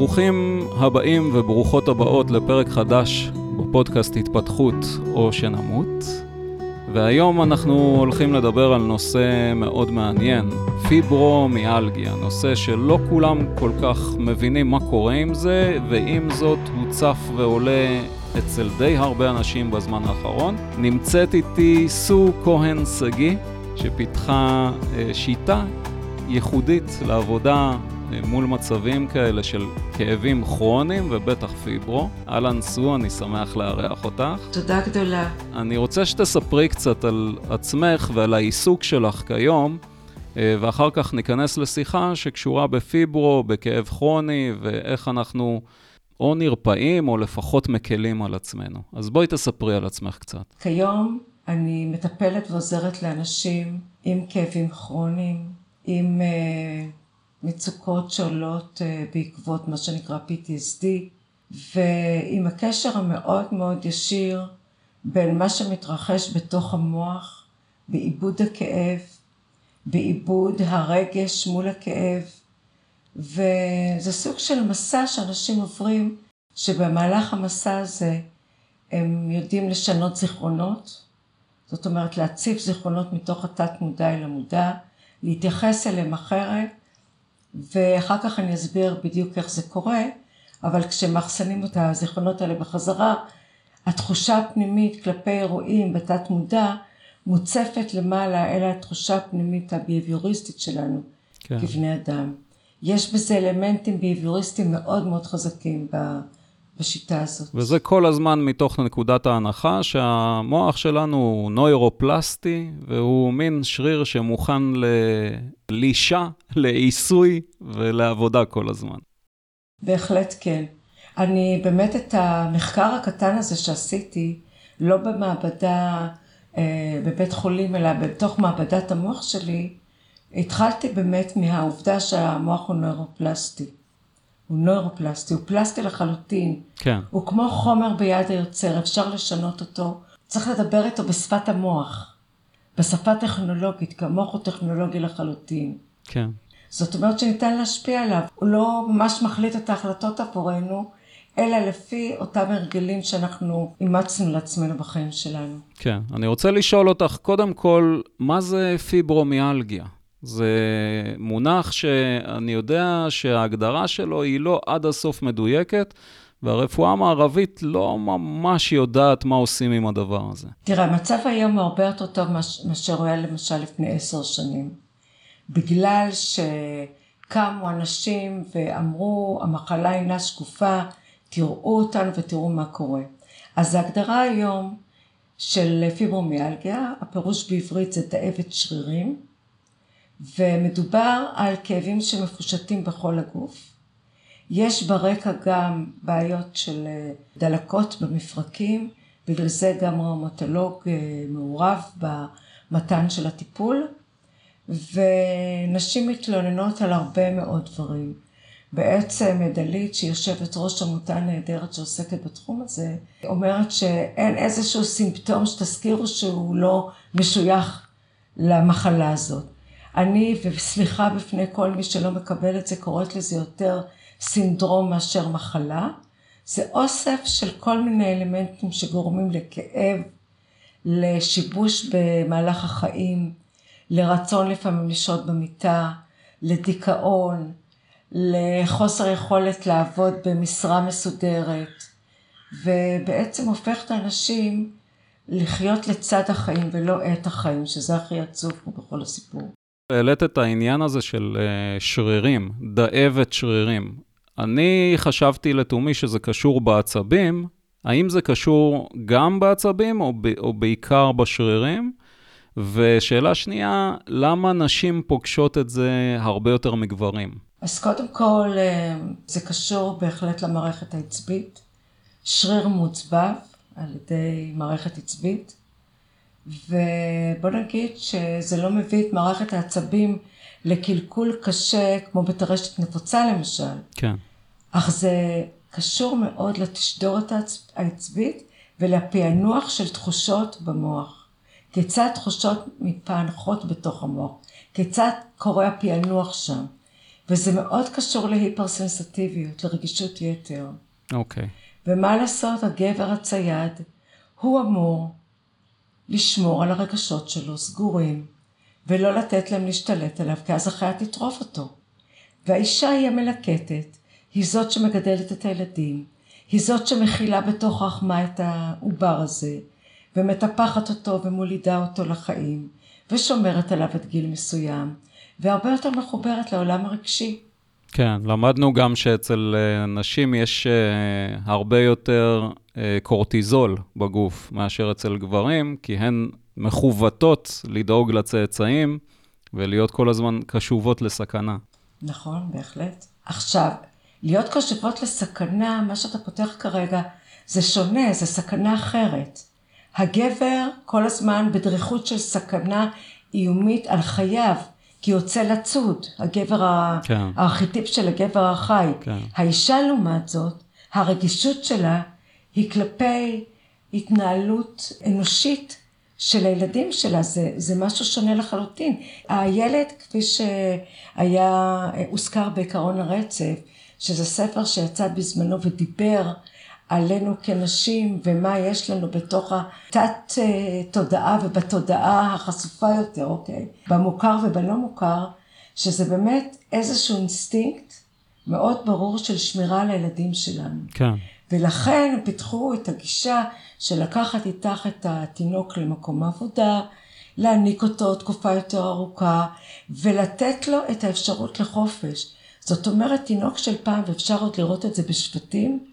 ברוכים הבאים וברוכות הבאות לפרק חדש בפודקאסט התפתחות או שנמות. והיום אנחנו הולכים לדבר על נושא מאוד מעניין, פיברומיאלגיה, נושא שלא כולם כל כך מבינים מה קורה עם זה, ועם זאת הוא צף ועולה אצל די הרבה אנשים בזמן האחרון. נמצאת איתי סו כהן שגיא, שפיתחה אה, שיטה ייחודית לעבודה מול מצבים כאלה של כאבים כרוניים ובטח פיברו. אהלן סו, אני שמח לארח אותך. תודה גדולה. אני רוצה שתספרי קצת על עצמך ועל העיסוק שלך כיום, אה, ואחר כך ניכנס לשיחה שקשורה בפיברו, בכאב כרוני, ואיך אנחנו או נרפאים או לפחות מקלים על עצמנו. אז בואי תספרי על עצמך קצת. כיום אני מטפלת ועוזרת לאנשים עם כאבים כרוניים, עם... Uh... מצוקות שעולות אה, בעקבות מה שנקרא PTSD, ועם הקשר המאוד מאוד ישיר בין מה שמתרחש בתוך המוח, בעיבוד הכאב, בעיבוד הרגש מול הכאב, וזה סוג של מסע שאנשים עוברים, שבמהלך המסע הזה הם יודעים לשנות זיכרונות, זאת אומרת להציב זיכרונות מתוך התת מודע אל המודע, להתייחס אליהם אחרת, ואחר כך אני אסביר בדיוק איך זה קורה, אבל כשמאחסנים את הזיכרונות האלה בחזרה, התחושה הפנימית כלפי אירועים בתת מודע מוצפת למעלה אל התחושה הפנימית הביהביוריסטית שלנו כן. כבני אדם. יש בזה אלמנטים ביהביוריסטיים מאוד מאוד חזקים בשיטה הזאת. וזה כל הזמן מתוך נקודת ההנחה שהמוח שלנו הוא נוירופלסטי, והוא מין שריר שמוכן ללישה, לעיסוי ולעבודה כל הזמן. בהחלט כן. אני באמת את המחקר הקטן הזה שעשיתי, לא במעבדה אה, בבית חולים, אלא בתוך מעבדת המוח שלי, התחלתי באמת מהעובדה שהמוח הוא נוירופלסטי. הוא נוירופלסטי, הוא פלסטי לחלוטין. כן. הוא כמו חומר ביד היוצר, אפשר לשנות אותו. צריך לדבר איתו בשפת המוח, בשפה טכנולוגית, כי המוח הוא טכנולוגי לחלוטין. כן. זאת אומרת שניתן להשפיע עליו. הוא לא ממש מחליט את ההחלטות עבורנו, אלא לפי אותם הרגלים שאנחנו אימצנו לעצמנו בחיים שלנו. כן. אני רוצה לשאול אותך, קודם כל, מה זה פיברומיאלגיה? זה מונח שאני יודע שההגדרה שלו היא לא עד הסוף מדויקת, והרפואה המערבית לא ממש יודעת מה עושים עם הדבר הזה. תראה, המצב היום הוא הרבה יותר טוב מאשר הוא היה למשל לפני עשר שנים. בגלל שקמו אנשים ואמרו, המחלה אינה שקופה, תראו אותנו ותראו מה קורה. אז ההגדרה היום של פיברומיאלגיה, הפירוש בעברית זה דאבת שרירים. ומדובר על כאבים שמפושטים בכל הגוף. יש ברקע גם בעיות של אה, דלקות במפרקים, בגלל זה גם ראומטולוג אה, מעורב במתן של הטיפול, ונשים מתלוננות על הרבה מאוד דברים. בעצם דלית, שהיא יושבת ראש עמותה נהדרת שעוסקת בתחום הזה, אומרת שאין איזשהו סימפטום שתזכירו שהוא לא משוייך למחלה הזאת. אני, וסליחה בפני כל מי שלא מקבל את זה, קוראת לזה יותר סינדרום מאשר מחלה. זה אוסף של כל מיני אלמנטים שגורמים לכאב, לשיבוש במהלך החיים, לרצון לפעמים לשהות במיטה, לדיכאון, לחוסר יכולת לעבוד במשרה מסודרת, ובעצם הופך את האנשים לחיות לצד החיים ולא את החיים, שזה הכי עצוב פה בכל הסיפור. העלית את העניין הזה של uh, שרירים, דאבת שרירים. אני חשבתי לתומי שזה קשור בעצבים, האם זה קשור גם בעצבים או, ב, או בעיקר בשרירים? ושאלה שנייה, למה נשים פוגשות את זה הרבה יותר מגברים? אז קודם כל, אה, זה קשור בהחלט למערכת העצבית. שריר מוצבב על ידי מערכת עצבית. ובוא נגיד שזה לא מביא את מערכת העצבים לקלקול קשה, כמו בטרשת נפוצה למשל. כן. אך זה קשור מאוד לתשדורת העצבית ולפענוח של תחושות במוח. כיצד תחושות מתפענחות בתוך המוח? כיצד קורה הפענוח שם? וזה מאוד קשור להיפרסנסטיביות, לרגישות יתר. אוקיי. ומה לעשות, הגבר הצייד, הוא אמור לשמור על הרגשות שלו סגורים, ולא לתת להם להשתלט עליו, כי אז החיה תטרוף אותו. והאישה היא המלקטת, היא זאת שמגדלת את הילדים, היא זאת שמכילה בתוך רחמה את העובר הזה, ומטפחת אותו ומולידה אותו לחיים, ושומרת עליו עד גיל מסוים, והרבה יותר מחוברת לעולם הרגשי. כן, למדנו גם שאצל אה, נשים יש אה, הרבה יותר קורטיזול בגוף מאשר אצל גברים, כי הן מכוותות לדאוג לצאצאים ולהיות כל הזמן קשובות לסכנה. נכון, בהחלט. עכשיו, להיות קשובות לסכנה, מה שאתה פותח כרגע, זה שונה, זה סכנה אחרת. הגבר כל הזמן בדריכות של סכנה איומית על חייו, כי יוצא לצוד, הגבר, כן. הארכיטיפ של הגבר החי. כן. האישה לעומת זאת, הרגישות שלה היא כלפי התנהלות אנושית של הילדים שלה, זה, זה משהו שונה לחלוטין. הילד, כפי שהיה, הוזכר בעקרון הרצף, שזה ספר שיצא בזמנו ודיבר עלינו כנשים ומה יש לנו בתוך התת תודעה ובתודעה החשופה יותר, אוקיי? במוכר ובלא מוכר, שזה באמת איזשהו אינסטינקט מאוד ברור של שמירה על הילדים שלנו. כן. ולכן פיתחו את הגישה של לקחת איתך את התינוק למקום העבודה, להעניק אותו תקופה יותר ארוכה, ולתת לו את האפשרות לחופש. זאת אומרת, תינוק של פעם, ואפשר עוד לראות את זה בשבטים,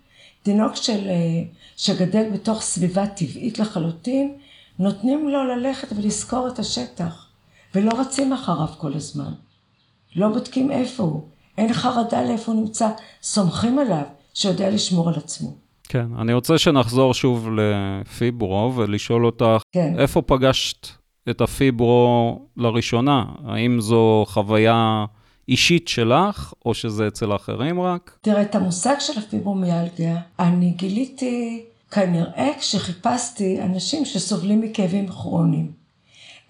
תינוק של, אה, שגדל בתוך סביבה טבעית לחלוטין, נותנים לו ללכת ולזכור את השטח, ולא רצים אחריו כל הזמן. לא בודקים איפה הוא, אין חרדה לאיפה הוא נמצא, סומכים עליו שיודע לשמור על עצמו. כן, אני רוצה שנחזור שוב לפיברו ולשאול אותך, כן. איפה פגשת את הפיברו לראשונה? האם זו חוויה אישית שלך, או שזה אצל האחרים רק? תראה, את המושג של הפיברומיאלגיה, אני גיליתי כנראה כשחיפשתי אנשים שסובלים מכאבים כרוניים.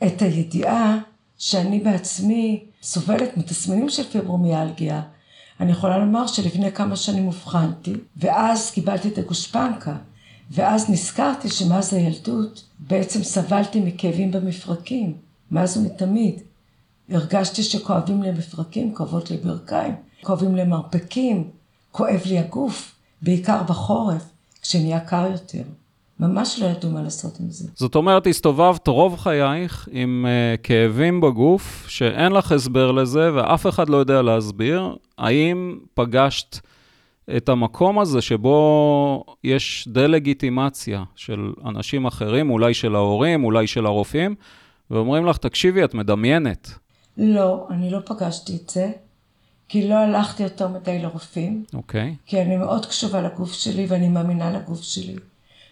את הידיעה שאני בעצמי סובלת מתסמינים של פיברומיאלגיה, אני יכולה לומר שלפני כמה שנים אובחנתי, ואז קיבלתי את הגושפנקה, ואז נזכרתי שמאז הילדות בעצם סבלתי מכאבים במפרקים, מאז ומתמיד. הרגשתי שכואבים לי המפרקים, כואבות לי ברכיים, כואבים לי מרפקים, כואב לי הגוף, בעיקר בחורף, כשנהיה קר יותר. ממש לא ידעו מה לעשות עם זה. זאת אומרת, הסתובבת רוב חייך עם uh, כאבים בגוף, שאין לך הסבר לזה ואף אחד לא יודע להסביר. האם פגשת את המקום הזה שבו יש דה-לגיטימציה של אנשים אחרים, אולי של ההורים, אולי של הרופאים, ואומרים לך, תקשיבי, את מדמיינת. לא, אני לא פגשתי את זה, כי לא הלכתי יותר מדי לרופאים. אוקיי. Okay. כי אני מאוד קשובה לגוף שלי ואני מאמינה לגוף שלי.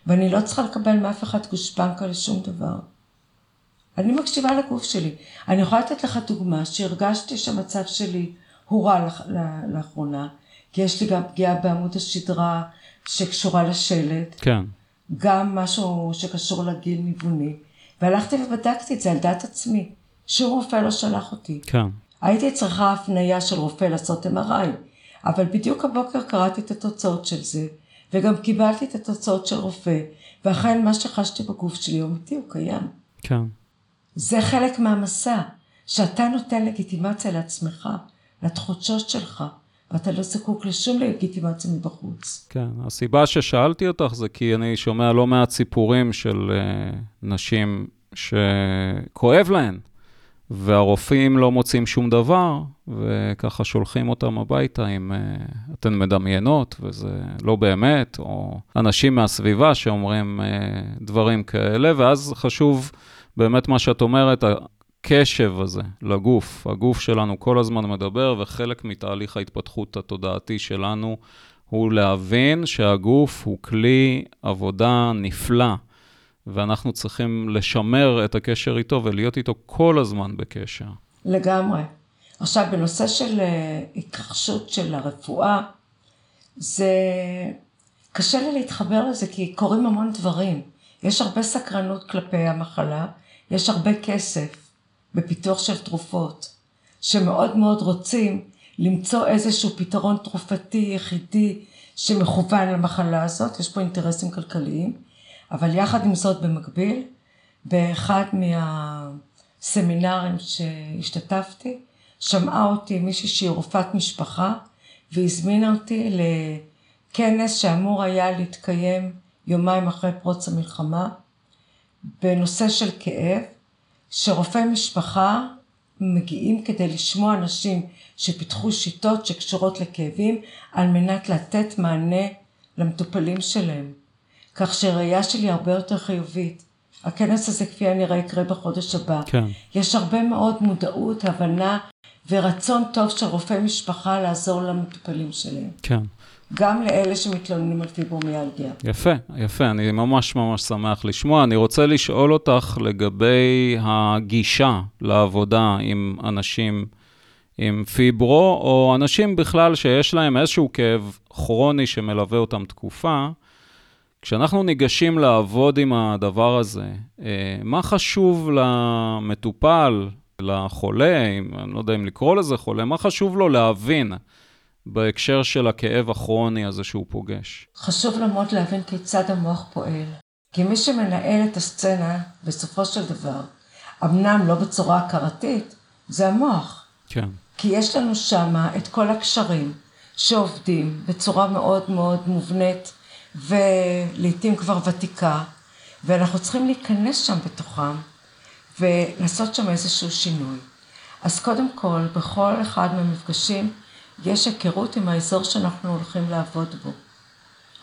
ואני לא צריכה לקבל מאף אחד גושפנקה לשום דבר. אני מקשיבה לגוף שלי. אני יכולה לתת לך דוגמה שהרגשתי שהמצב שלי הוא רע לאחרונה, כי יש לי גם פגיעה בעמוד השדרה שקשורה לשלד. כן. גם משהו שקשור לגיל ניווני. והלכתי ובדקתי את זה על דעת עצמי. שום רופא לא שלח אותי. כן. הייתי צריכה הפנייה של רופא לעשות MRI, אבל בדיוק הבוקר קראתי את התוצאות של זה, וגם קיבלתי את התוצאות של רופא, ואכן מה שחשתי בגוף שלי הוא אמיתי, הוא קיים. כן. זה חלק מהמסע, שאתה נותן לגיטימציה לעצמך, לתחושות שלך, ואתה לא זקוק לשום לגיטימציה מבחוץ. כן, הסיבה ששאלתי אותך זה כי אני שומע לא מעט סיפורים של uh, נשים שכואב להן, והרופאים לא מוצאים שום דבר, וככה שולחים אותם הביתה עם uh, אתן מדמיינות, וזה לא באמת, או אנשים מהסביבה שאומרים uh, דברים כאלה, ואז חשוב באמת מה שאת אומרת, הקשב הזה לגוף. הגוף שלנו כל הזמן מדבר, וחלק מתהליך ההתפתחות התודעתי שלנו הוא להבין שהגוף הוא כלי עבודה נפלא. ואנחנו צריכים לשמר את הקשר איתו ולהיות איתו כל הזמן בקשר. לגמרי. עכשיו, בנושא של אה, התרחשות של הרפואה, זה קשה לי להתחבר לזה כי קורים המון דברים. יש הרבה סקרנות כלפי המחלה, יש הרבה כסף בפיתוח של תרופות, שמאוד מאוד רוצים למצוא איזשהו פתרון תרופתי יחידי שמכוון למחלה הזאת, יש פה אינטרסים כלכליים, אבל יחד עם זאת במקביל, באחד מהסמינרים שהשתתפתי, שמעה אותי מישהי שהיא רופאת משפחה, והזמינה אותי לכנס שאמור היה להתקיים יומיים אחרי פרוץ המלחמה, בנושא של כאב, שרופאי משפחה מגיעים כדי לשמוע אנשים שפיתחו שיטות שקשורות לכאבים על מנת לתת מענה למטופלים שלהם. כך שהראייה שלי הרבה יותר חיובית. הכנס הזה כפי הנראה יקרה בחודש הבא. כן. יש הרבה מאוד מודעות, הבנה ורצון טוב של רופאי משפחה לעזור למטופלים שלהם. כן. גם לאלה שמתלוננים על פיברומיאלגיה. יפה, יפה, אני ממש ממש שמח לשמוע. אני רוצה לשאול אותך לגבי הגישה לעבודה עם אנשים עם פיברו, או אנשים בכלל שיש להם איזשהו כאב כרוני שמלווה אותם תקופה. כשאנחנו ניגשים לעבוד עם הדבר הזה, אה, מה חשוב למטופל, לחולה, אני לא יודע אם לקרוא לזה חולה, מה חשוב לו להבין בהקשר של הכאב הכרוני הזה שהוא פוגש? חשוב לו מאוד להבין כיצד המוח פועל. כי מי שמנהל את הסצנה, בסופו של דבר, אמנם לא בצורה הכרתית, זה המוח. כן. כי יש לנו שם את כל הקשרים שעובדים בצורה מאוד מאוד מובנית ולעיתים כבר ותיקה, ואנחנו צריכים להיכנס שם בתוכם ולעשות שם איזשהו שינוי. אז קודם כל, בכל אחד מהמפגשים יש היכרות עם האזור שאנחנו הולכים לעבוד בו.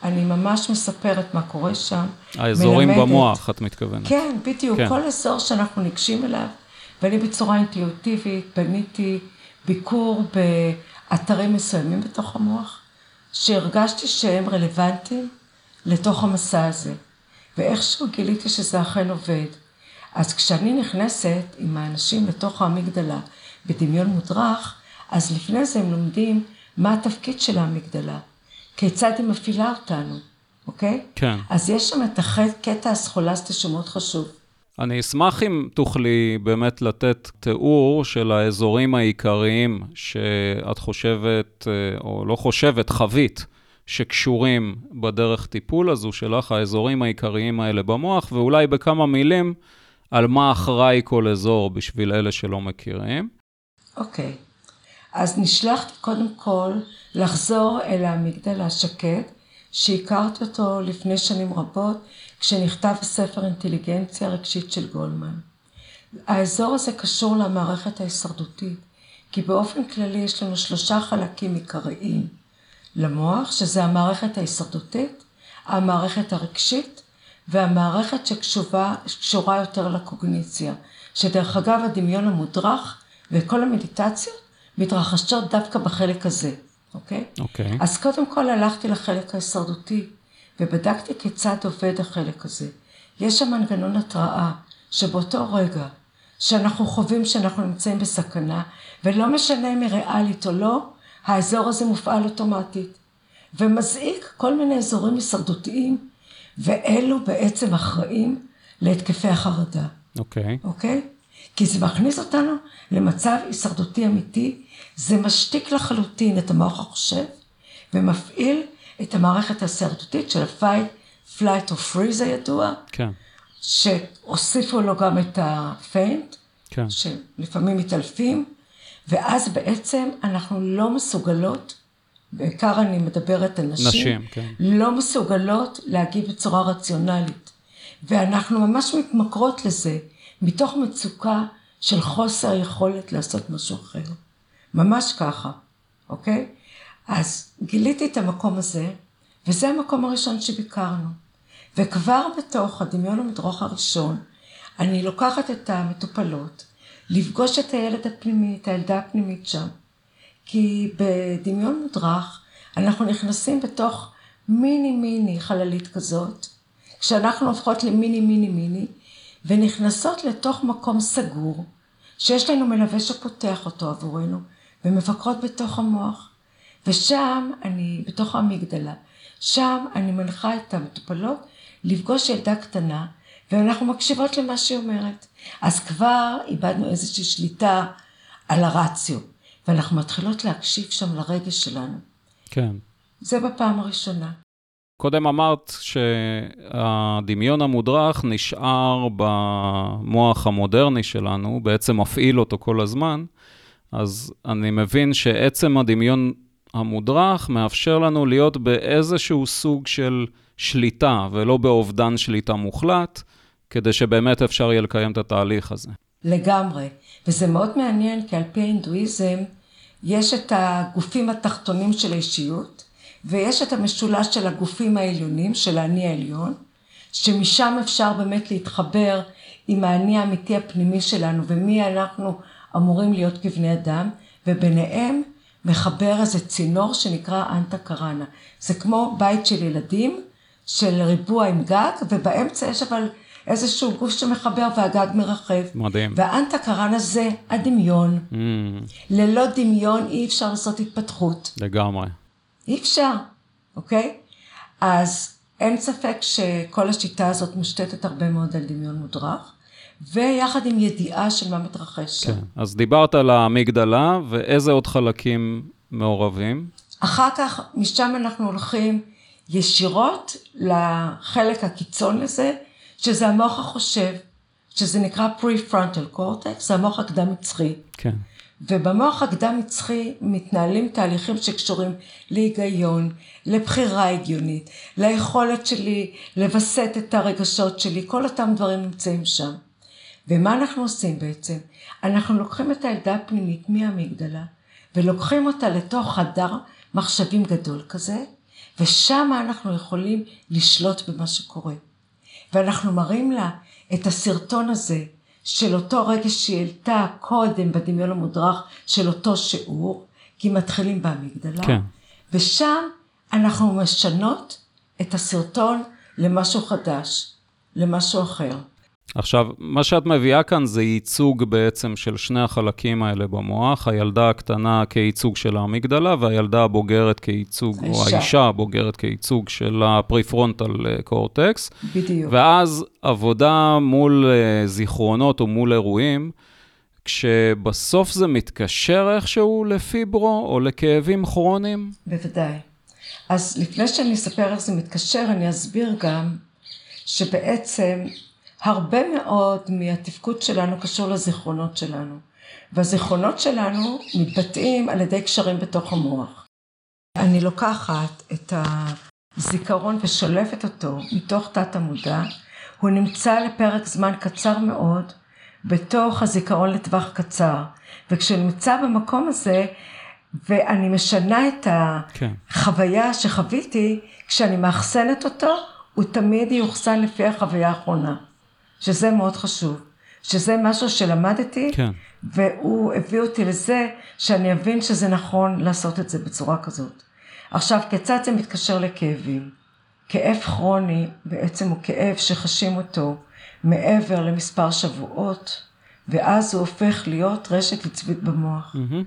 אני ממש מספרת מה קורה שם. האזורים מלמדת. במוח, את מתכוונת. כן, בדיוק. כן. כל אזור שאנחנו ניגשים אליו, ואני בצורה אינטואיטיבית בניתי ביקור באתרים מסוימים בתוך המוח, שהרגשתי שהם רלוונטיים לתוך המסע הזה. ואיכשהו גיליתי שזה אכן עובד. אז כשאני נכנסת עם האנשים לתוך האמיגדלה בדמיון מודרך, אז לפני זה הם לומדים מה התפקיד של האמיגדלה, כיצד היא מפעילה אותנו, אוקיי? כן. אז יש שם את הקטע הסכולסטי שמאוד חשוב. אני אשמח אם תוכלי באמת לתת תיאור של האזורים העיקריים שאת חושבת, אה, או לא חושבת, חווית, שקשורים בדרך טיפול הזו שלך, האזורים העיקריים האלה במוח, ואולי בכמה מילים על מה אחראי כל אזור בשביל אלה שלא מכירים. אוקיי. Okay. אז נשלחתי קודם כל לחזור אל המגדל השקט, שהכרתי אותו לפני שנים רבות, כשנכתב הספר אינטליגנציה רגשית של גולמן. האזור הזה קשור למערכת ההישרדותית, כי באופן כללי יש לנו שלושה חלקים עיקריים למוח, שזה המערכת ההישרדותית, המערכת הרגשית והמערכת שקשורה יותר לקוגניציה, שדרך אגב הדמיון המודרך וכל המדיטציות מתרחשות דווקא בחלק הזה, אוקיי? אוקיי. אז קודם כל הלכתי לחלק ההישרדותי, ובדקתי כיצד עובד החלק הזה. יש שם מנגנון התראה, שבאותו רגע שאנחנו חווים שאנחנו נמצאים בסכנה, ולא משנה אם היא ריאלית או לא, האזור הזה מופעל אוטומטית. ומזעיק כל מיני אזורים הישרדותיים, ואלו בעצם אחראים להתקפי החרדה. אוקיי. Okay. אוקיי? Okay? כי זה מכניס אותנו למצב הישרדותי אמיתי, זה משתיק לחלוטין את המוח החושב, ומפעיל את המערכת ההישרדותית של ה-fight, flight or freeze הידוע, כן. שהוסיפו לו גם את הפיינט, כן. שלפעמים מתעלפים, ואז בעצם אנחנו לא מסוגלות, בעיקר אני מדברת על נשים, נשים כן. לא מסוגלות להגיב בצורה רציונלית. ואנחנו ממש מתמכרות לזה. מתוך מצוקה של חוסר יכולת לעשות משהו אחר. ממש ככה, אוקיי? אז גיליתי את המקום הזה, וזה המקום הראשון שביקרנו. וכבר בתוך הדמיון המדרוך הראשון, אני לוקחת את המטופלות, לפגוש את הילד הפנימי, את הילדה הפנימית שם. כי בדמיון מודרך, אנחנו נכנסים בתוך מיני מיני חללית כזאת, כשאנחנו הופכות למיני מיני מיני, ונכנסות לתוך מקום סגור, שיש לנו מלווה שפותח אותו עבורנו, ומבקרות בתוך המוח. ושם אני, בתוך המגדלה, שם אני מנחה את המטופלות לפגוש ילדה קטנה, ואנחנו מקשיבות למה שהיא אומרת. אז כבר איבדנו איזושהי שליטה על הרציו. ואנחנו מתחילות להקשיב שם לרגש שלנו. כן. זה בפעם הראשונה. קודם אמרת שהדמיון המודרך נשאר במוח המודרני שלנו, בעצם מפעיל אותו כל הזמן, אז אני מבין שעצם הדמיון המודרך מאפשר לנו להיות באיזשהו סוג של שליטה, ולא באובדן שליטה מוחלט, כדי שבאמת אפשר יהיה לקיים את התהליך הזה. לגמרי, וזה מאוד מעניין, כי על פי ההינדואיזם, יש את הגופים התחתונים של האישיות, ויש את המשולש של הגופים העליונים, של האני העליון, שמשם אפשר באמת להתחבר עם האני האמיתי הפנימי שלנו, ומי אנחנו אמורים להיות כבני אדם, וביניהם מחבר איזה צינור שנקרא אנטה קראנה. זה כמו בית של ילדים, של ריבוע עם גג, ובאמצע יש אבל איזשהו גוף שמחבר והגג מרחב. מדהים. והאנטה קראנה זה הדמיון. Mm, ללא דמיון אי אפשר לעשות התפתחות. לגמרי. אי אפשר, אוקיי? אז אין ספק שכל השיטה הזאת מושתתת הרבה מאוד על דמיון מודרך, ויחד עם ידיעה של מה מתרחש שם. כן. אז דיברת על האמיגדלה, ואיזה עוד חלקים מעורבים? אחר כך, משם אנחנו הולכים ישירות לחלק הקיצון לזה, שזה המוח החושב, שזה נקרא pre-frontal cortex, זה המוח הקדם-מצחי. כן. ובמוח הקדם-מצחי מתנהלים תהליכים שקשורים להיגיון, לבחירה הגיונית, ליכולת שלי לווסת את הרגשות שלי, כל אותם דברים נמצאים שם. ומה אנחנו עושים בעצם? אנחנו לוקחים את הילדה הפנימית מהמגדלה, ולוקחים אותה לתוך חדר מחשבים גדול כזה, ושם אנחנו יכולים לשלוט במה שקורה. ואנחנו מראים לה את הסרטון הזה של אותו רגע שהיא העלתה קודם בדמיון המודרך של אותו שיעור, כי מתחילים באמיגדלה, כן. ושם אנחנו משנות את הסרטון למשהו חדש, למשהו אחר. עכשיו, מה שאת מביאה כאן זה ייצוג בעצם של שני החלקים האלה במוח, הילדה הקטנה כייצוג של האמיגדלה, והילדה הבוגרת כייצוג, או האישה. האישה הבוגרת כייצוג של הפריפרונטל קורטקס. בדיוק. ואז עבודה מול אה, זיכרונות או מול אירועים, כשבסוף זה מתקשר איכשהו לפיברו או לכאבים כרוניים? בוודאי. אז לפני שאני אספר איך זה מתקשר, אני אסביר גם שבעצם הרבה מאוד מהתפקוד שלנו קשור לזיכרונות שלנו. והזיכרונות שלנו מתבטאים על ידי קשרים בתוך המוח. אני לוקחת את הזיכרון ושולפת אותו מתוך תת המודע, הוא נמצא לפרק זמן קצר מאוד בתוך הזיכרון לטווח קצר. וכשהוא נמצא במקום הזה, ואני משנה את כן. החוויה שחוויתי, כשאני מאחסנת אותו, הוא תמיד יאוחסן לפי החוויה האחרונה. שזה מאוד חשוב. שזה משהו שלמדתי, כן. והוא הביא אותי לזה שאני אבין שזה נכון לעשות את זה בצורה כזאת. עכשיו, כיצד זה מתקשר לכאבים? כאב כרוני בעצם הוא כאב שחשים אותו מעבר למספר שבועות, ואז הוא הופך להיות רשת עצבית במוח. מהמם.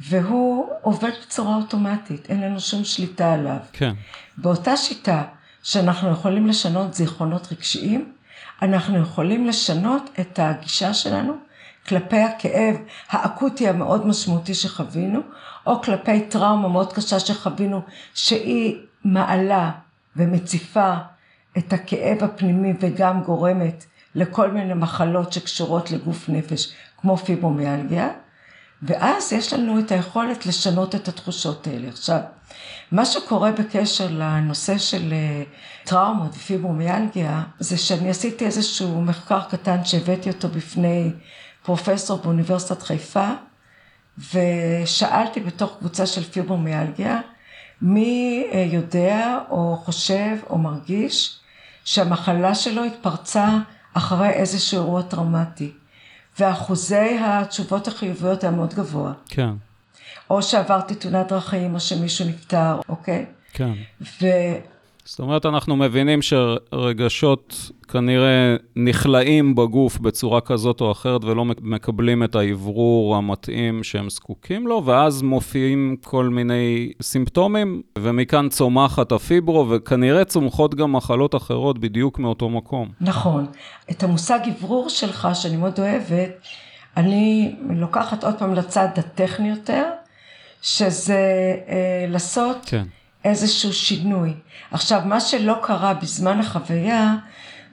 והוא עובד בצורה אוטומטית, אין לנו שום שליטה עליו. כן. באותה שיטה שאנחנו יכולים לשנות זיכרונות רגשיים, אנחנו יכולים לשנות את הגישה שלנו כלפי הכאב האקוטי המאוד משמעותי שחווינו, או כלפי טראומה מאוד קשה שחווינו, שהיא מעלה ומציפה את הכאב הפנימי וגם גורמת לכל מיני מחלות שקשורות לגוף נפש, כמו פיברומיאלגיה, ואז יש לנו את היכולת לשנות את התחושות האלה. עכשיו, מה שקורה בקשר לנושא של אה, טראומות ופיברומיאלגיה, זה שאני עשיתי איזשהו מחקר קטן שהבאתי אותו בפני פרופסור באוניברסיטת חיפה, ושאלתי בתוך קבוצה של פיברומיאלגיה, מי אה, יודע או חושב או מרגיש שהמחלה שלו התפרצה אחרי איזשהו אירוע טראומטי. ואחוזי התשובות החיוביות היה מאוד גבוה. כן. או שעברתי תאונת דרכים, או שמישהו נפטר, אוקיי? כן. ו... זאת אומרת, אנחנו מבינים שרגשות כנראה נכלאים בגוף בצורה כזאת או אחרת ולא מקבלים את האוורור המתאים שהם זקוקים לו, ואז מופיעים כל מיני סימפטומים, ומכאן צומחת הפיברו, וכנראה צומחות גם מחלות אחרות בדיוק מאותו מקום. נכון. את המושג אוורור שלך, שאני מאוד אוהבת, אני לוקחת עוד פעם לצד הטכני יותר, שזה אה, לעשות כן. איזשהו שינוי. עכשיו, מה שלא קרה בזמן החוויה,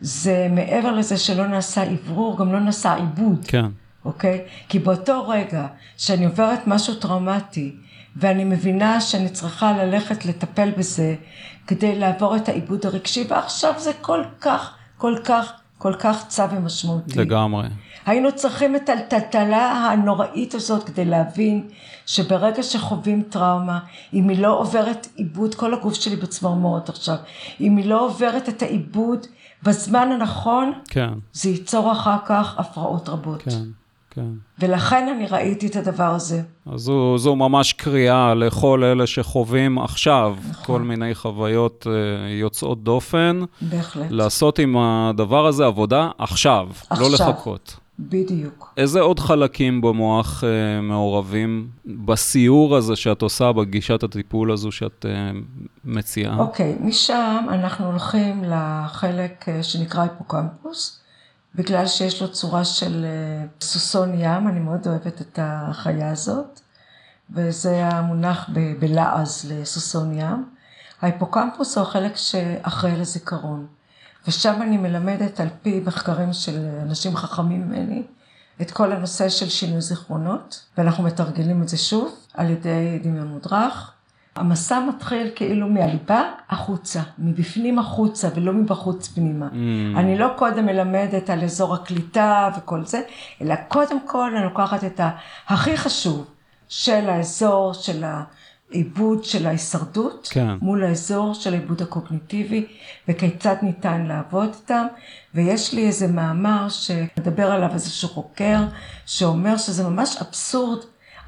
זה מעבר לזה שלא נעשה אוורור, גם לא נעשה עיבוד. כן. אוקיי? כי באותו רגע שאני עוברת משהו טראומטי, ואני מבינה שאני צריכה ללכת לטפל בזה כדי לעבור את העיבוד הרגשי, ועכשיו זה כל כך, כל כך, כל כך צו ומשמעותי. לגמרי. היינו צריכים את הטלטלה הנוראית הזאת כדי להבין שברגע שחווים טראומה, אם היא לא עוברת עיבוד, כל הגוף שלי בצמרמורת עכשיו, אם היא לא עוברת את העיבוד בזמן הנכון, כן. זה ייצור אחר כך הפרעות רבות. כן. כן. ולכן אני ראיתי את הדבר הזה. אז זו, זו ממש קריאה לכל אלה שחווים עכשיו נכון. כל מיני חוויות uh, יוצאות דופן. בהחלט. לעשות עם הדבר הזה עבודה עכשיו, לא עכשיו. לא לחכות. בדיוק. איזה עוד חלקים במוח uh, מעורבים בסיור הזה שאת עושה, בגישת הטיפול הזו שאת uh, מציעה? אוקיי, okay, משם אנחנו הולכים לחלק uh, שנקרא היפוקמפוס. בגלל שיש לו צורה של אה, סוסון ים, אני מאוד אוהבת את החיה הזאת, וזה המונח ב- בלעז לסוסון ים. ההיפוקמפוס הוא החלק שאחראי לזיכרון, ושם אני מלמדת על פי מחקרים של אנשים חכמים ממני, את כל הנושא של שינוי זיכרונות, ואנחנו מתרגלים את זה שוב על ידי דמיון מודרך. המסע מתחיל כאילו מהליבה החוצה, מבפנים החוצה ולא מבחוץ פנימה. Mm. אני לא קודם מלמדת על אזור הקליטה וכל זה, אלא קודם כל אני לוקחת את הכי חשוב של האזור של העיבוד של ההישרדות, כן. מול האזור של העיבוד הקוגניטיבי, וכיצד ניתן לעבוד איתם. ויש לי איזה מאמר שמדבר עליו איזשהו חוקר, שאומר שזה ממש אבסורד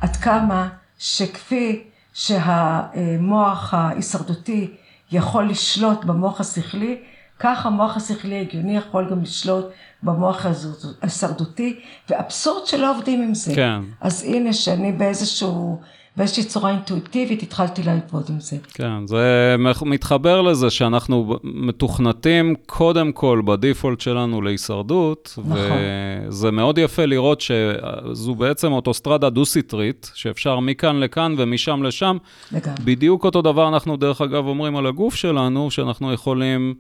עד כמה שכפי שהמוח ההישרדותי יכול לשלוט במוח השכלי, כך המוח השכלי ההגיוני יכול גם לשלוט במוח ההישרדותי, ואבסורד שלא עובדים עם זה. כן. אז הנה שאני באיזשהו באיזושהי צורה אינטואיטיבית התחלתי לעבוד עם זה. כן, זה מתחבר לזה שאנחנו מתוכנתים קודם כל בדיפולט שלנו להישרדות, נכון. וזה מאוד יפה לראות שזו בעצם אוטוסטרדה דו-סטרית, שאפשר מכאן לכאן ומשם לשם. לגמרי. בדיוק אותו דבר אנחנו דרך אגב אומרים על הגוף שלנו, שאנחנו יכולים...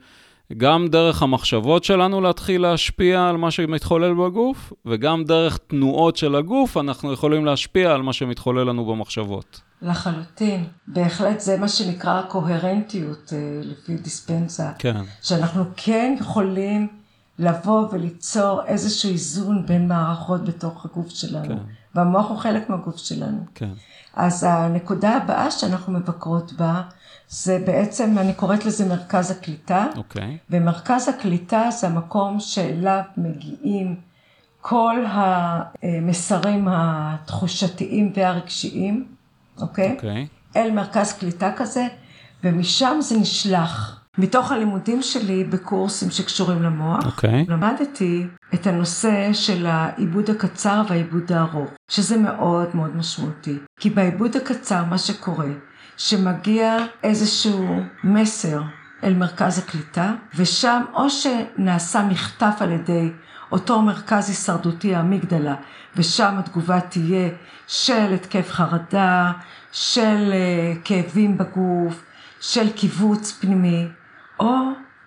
גם דרך המחשבות שלנו להתחיל להשפיע על מה שמתחולל בגוף, וגם דרך תנועות של הגוף אנחנו יכולים להשפיע על מה שמתחולל לנו במחשבות. לחלוטין. בהחלט זה מה שנקרא קוהרנטיות אה, לפי דיספנסה. כן. שאנחנו כן יכולים לבוא וליצור איזשהו איזון בין מערכות בתוך הגוף שלנו. כן. והמוח הוא חלק מהגוף שלנו. כן. אז הנקודה הבאה שאנחנו מבקרות בה, זה בעצם, אני קוראת לזה מרכז הקליטה. אוקיי. Okay. ומרכז הקליטה זה המקום שאליו מגיעים כל המסרים התחושתיים והרגשיים, אוקיי? Okay? אוקיי. Okay. אל מרכז קליטה כזה, ומשם זה נשלח. מתוך הלימודים שלי בקורסים שקשורים למוח, okay. אוקיי. למדתי את הנושא של העיבוד הקצר והעיבוד הארוך, שזה מאוד מאוד משמעותי. כי בעיבוד הקצר מה שקורה, שמגיע איזשהו מסר אל מרכז הקליטה, ושם או שנעשה מחטף על ידי אותו מרכז הישרדותי האמיגדלה, ושם התגובה תהיה של התקף חרדה, של אה, כאבים בגוף, של קיבוץ פנימי, או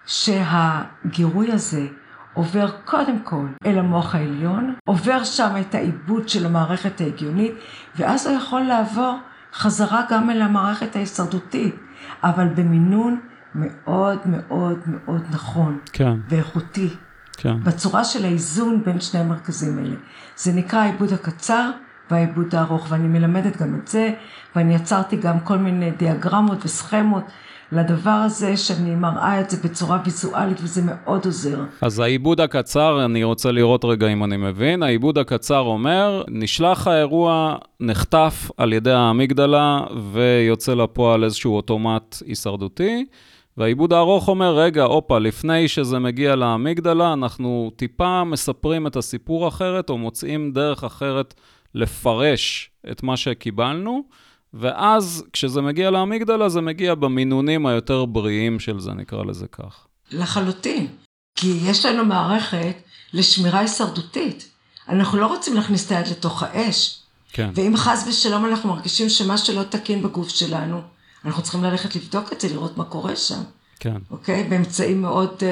שהגירוי הזה עובר קודם כל אל המוח העליון, עובר שם את העיבוד של המערכת ההגיונית, ואז הוא יכול לעבור חזרה גם אל המערכת ההישרדותית, אבל במינון מאוד מאוד מאוד נכון. כן. ואיכותי. כן. בצורה של האיזון בין שני המרכזים האלה. זה נקרא העיבוד הקצר והעיבוד הארוך, ואני מלמדת גם את זה, ואני יצרתי גם כל מיני דיאגרמות וסכמות לדבר הזה, שאני מראה את זה בצורה ויזואלית, וזה מאוד עוזר. אז העיבוד הקצר, אני רוצה לראות רגע אם אני מבין, העיבוד הקצר אומר, נשלח האירוע, נחטף על ידי האמיגדלה, ויוצא לפועל איזשהו אוטומט הישרדותי. והעיבוד הארוך אומר, רגע, הופה, לפני שזה מגיע לאמיגדלה, אנחנו טיפה מספרים את הסיפור אחרת, או מוצאים דרך אחרת לפרש את מה שקיבלנו. ואז כשזה מגיע לאמיגדלה, זה מגיע במינונים היותר בריאים של זה, נקרא לזה כך. לחלוטין. כי יש לנו מערכת לשמירה הישרדותית. אנחנו לא רוצים להכניס את היד לתוך האש. כן. ואם חס ושלום אנחנו מרגישים שמשהו לא תקין בגוף שלנו, אנחנו צריכים ללכת לבדוק את זה, לראות מה קורה שם, כן, אוקיי? באמצעים מאוד uh,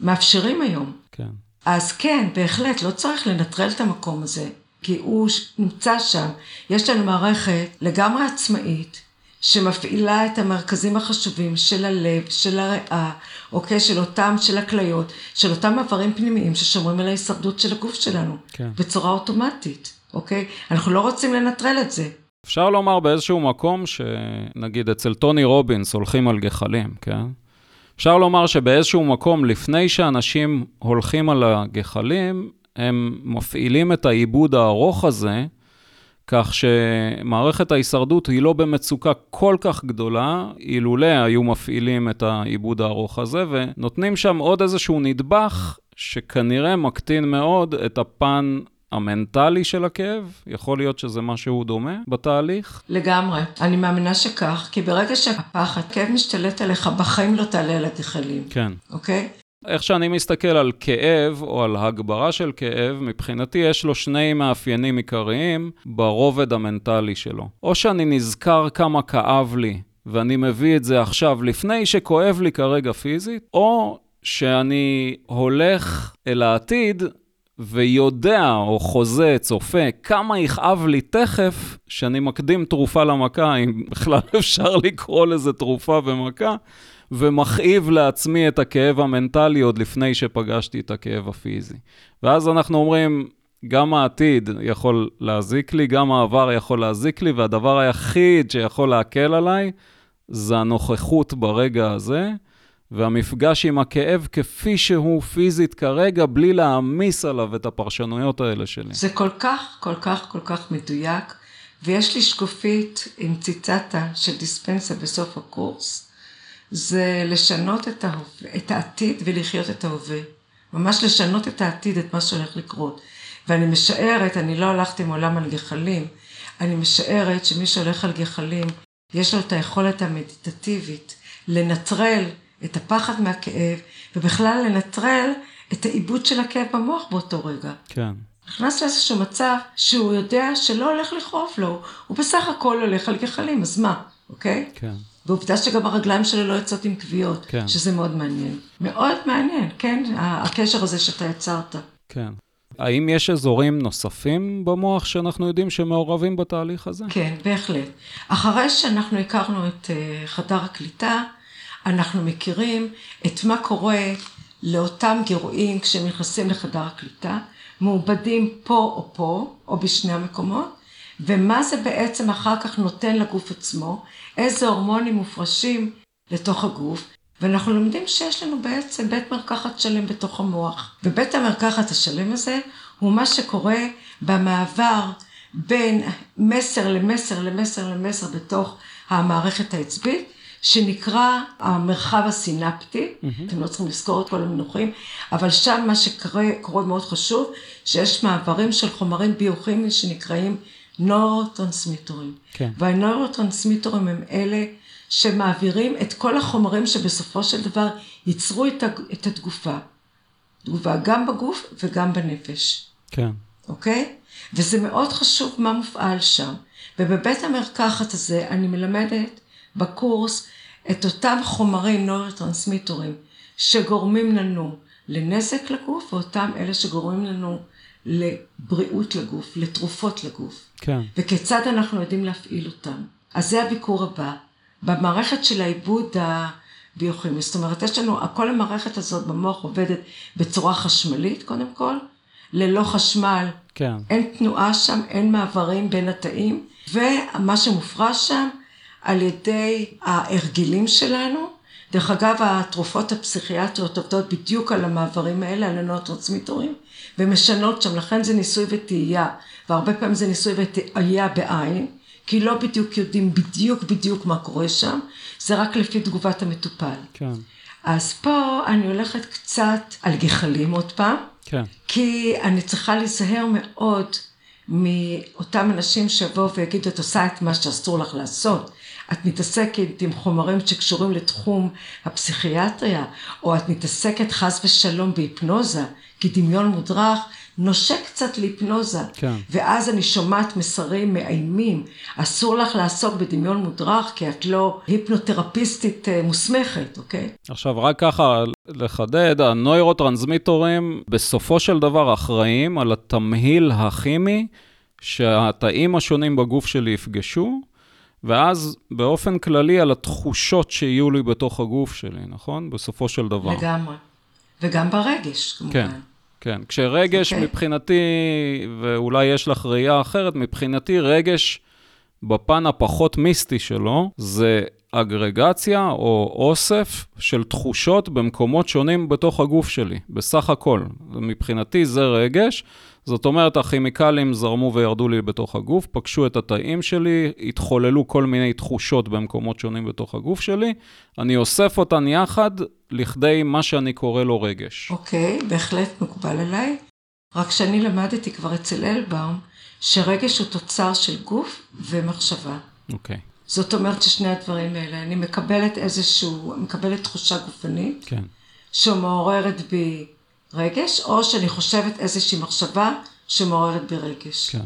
מאפשרים היום. כן. אז כן, בהחלט, לא צריך לנטרל את המקום הזה, כי הוא נמצא שם. יש לנו מערכת לגמרי עצמאית, שמפעילה את המרכזים החשובים של הלב, של הריאה, אוקיי? של אותם, של הכליות, של אותם איברים פנימיים ששומרים על ההישרדות של הגוף שלנו. כן. בצורה אוטומטית, אוקיי? אנחנו לא רוצים לנטרל את זה. אפשר לומר באיזשהו מקום שנגיד אצל טוני רובינס הולכים על גחלים, כן? אפשר לומר שבאיזשהו מקום, לפני שאנשים הולכים על הגחלים, הם מפעילים את העיבוד הארוך הזה, כך שמערכת ההישרדות היא לא במצוקה כל כך גדולה, אילולא היו מפעילים את העיבוד הארוך הזה, ונותנים שם עוד איזשהו נדבך שכנראה מקטין מאוד את הפן המנטלי של הכאב. יכול להיות שזה משהו דומה בתהליך. לגמרי. אני מאמינה שכך, כי ברגע שהפחד, כאב משתלט עליך, בחיים לא תעלה על הגחלים, כן. אוקיי? איך שאני מסתכל על כאב או על הגברה של כאב, מבחינתי יש לו שני מאפיינים עיקריים ברובד המנטלי שלו. או שאני נזכר כמה כאב לי, ואני מביא את זה עכשיו לפני שכואב לי כרגע פיזית, או שאני הולך אל העתיד ויודע או חוזה, צופה, כמה יכאב לי תכף, שאני מקדים תרופה למכה, אם בכלל אפשר לקרוא לזה תרופה במכה, ומכאיב לעצמי את הכאב המנטלי עוד לפני שפגשתי את הכאב הפיזי. ואז אנחנו אומרים, גם העתיד יכול להזיק לי, גם העבר יכול להזיק לי, והדבר היחיד שיכול להקל עליי זה הנוכחות ברגע הזה, והמפגש עם הכאב כפי שהוא פיזית כרגע, בלי להעמיס עליו את הפרשנויות האלה שלי. זה כל כך, כל כך, כל כך מדויק, ויש לי שקופית עם ציטטה של דיספנסה בסוף הקורס, זה לשנות את, ההווה, את העתיד ולחיות את ההווה. ממש לשנות את העתיד, את מה שהולך לקרות. ואני משערת, אני לא הלכתי מעולם על גחלים, אני משערת שמי שהולך על גחלים, יש לו את היכולת המדיטטיבית לנטרל את הפחד מהכאב, ובכלל לנטרל את העיבוד של הכאב במוח באותו רגע. כן, נכנס לאיזשהו מצב שהוא יודע שלא הולך לכאוב לו, הוא בסך הכל הולך על גחלים, אז מה, אוקיי? כן. ועובדה שגם הרגליים שלו לא יוצאות עם כוויות, כן. שזה מאוד מעניין. מאוד מעניין, כן, הקשר הזה שאתה יצרת. כן. האם יש אזורים נוספים במוח שאנחנו יודעים שמעורבים בתהליך הזה? כן, בהחלט. אחרי שאנחנו הכרנו את אה, חדר הקליטה, אנחנו מכירים את מה קורה לאותם גירויים כשהם נכנסים לחדר הקליטה, מעובדים פה או פה, או בשני המקומות, ומה זה בעצם אחר כך נותן לגוף עצמו, איזה הורמונים מופרשים לתוך הגוף, ואנחנו לומדים שיש לנו בעצם בית מרקחת שלם בתוך המוח. ובית המרקחת השלם הזה הוא מה שקורה במעבר בין מסר למסר למסר למסר בתוך המערכת העצבית, שנקרא המרחב הסינפטי, mm-hmm. אתם לא צריכים לזכור את כל המינוחים, אבל שם מה שקורה מאוד חשוב, שיש מעברים של חומרים ביוכימיים שנקראים נורוטרנסמיטורים. כן. והנורוטרנסמיטורים הם אלה שמעבירים את כל החומרים שבסופו של דבר ייצרו את, התגובה. תגובה גם בגוף וגם בנפש, כן. אוקיי? וזה מאוד חשוב מה מופעל שם. ובבית המרקחת הזה אני מלמדת בקורס את אותם חומרים נורוטרנסמיטורים שגורמים לנו לנזק לגוף, ואותם אלה שגורמים לנו לבריאות לגוף, לתרופות לגוף. כן. וכיצד אנחנו יודעים להפעיל אותם. אז זה הביקור הבא. במערכת של העיבוד הביוכימי, זאת אומרת, יש לנו, כל המערכת הזאת במוח עובדת בצורה חשמלית, קודם כל, ללא חשמל, כן. אין תנועה שם, אין מעברים בין התאים, ומה שמופרש שם על ידי ההרגלים שלנו, דרך אגב, התרופות הפסיכיאטריות עובדות בדיוק על המעברים האלה, על הנוירוטרנסמיטורים, ומשנות שם, לכן זה ניסוי וטעייה, והרבה פעמים זה ניסוי וטעייה בעין, כי לא בדיוק יודעים בדיוק בדיוק מה קורה שם, זה רק לפי תגובת המטופל. כן. אז פה אני הולכת קצת על גחלים עוד פעם, כן. כי אני צריכה להיזהר מאוד מאותם אנשים שיבואו ויגידו, את עושה את מה שאסור לך לעשות. את מתעסקת עם חומרים שקשורים לתחום הפסיכיאטריה, או את מתעסקת חס ושלום בהיפנוזה, כי דמיון מודרך נושק קצת להיפנוזה. כן. ואז אני שומעת מסרים מאיימים, אסור לך לעסוק בדמיון מודרך כי את לא היפנותרפיסטית אה, מוסמכת, אוקיי? עכשיו, רק ככה לחדד, הנוירוטרנסמיטורים בסופו של דבר אחראים על התמהיל הכימי שהתאים השונים בגוף שלי יפגשו, ואז באופן כללי על התחושות שיהיו לי בתוך הגוף שלי, נכון? בסופו של דבר. לגמרי. וגם ברגש, כמובן. כן, כן. כשרגש אוקיי. מבחינתי, ואולי יש לך ראייה אחרת, מבחינתי רגש בפן הפחות מיסטי שלו, זה אגרגציה או אוסף של תחושות במקומות שונים בתוך הגוף שלי, בסך הכל. מבחינתי זה רגש, זאת אומרת, הכימיקלים זרמו וירדו לי בתוך הגוף, פגשו את התאים שלי, התחוללו כל מיני תחושות במקומות שונים בתוך הגוף שלי, אני אוסף אותן יחד לכדי מה שאני קורא לו רגש. אוקיי, בהחלט מקובל עליי. רק שאני למדתי כבר אצל אלבאום, שרגש הוא תוצר של גוף ומחשבה. אוקיי, זאת אומרת ששני הדברים האלה, אני מקבלת איזשהו, מקבלת תחושה גופנית, כן, שמעוררת בי רגש, או שאני חושבת איזושהי מחשבה שמעוררת בי רגש. כן,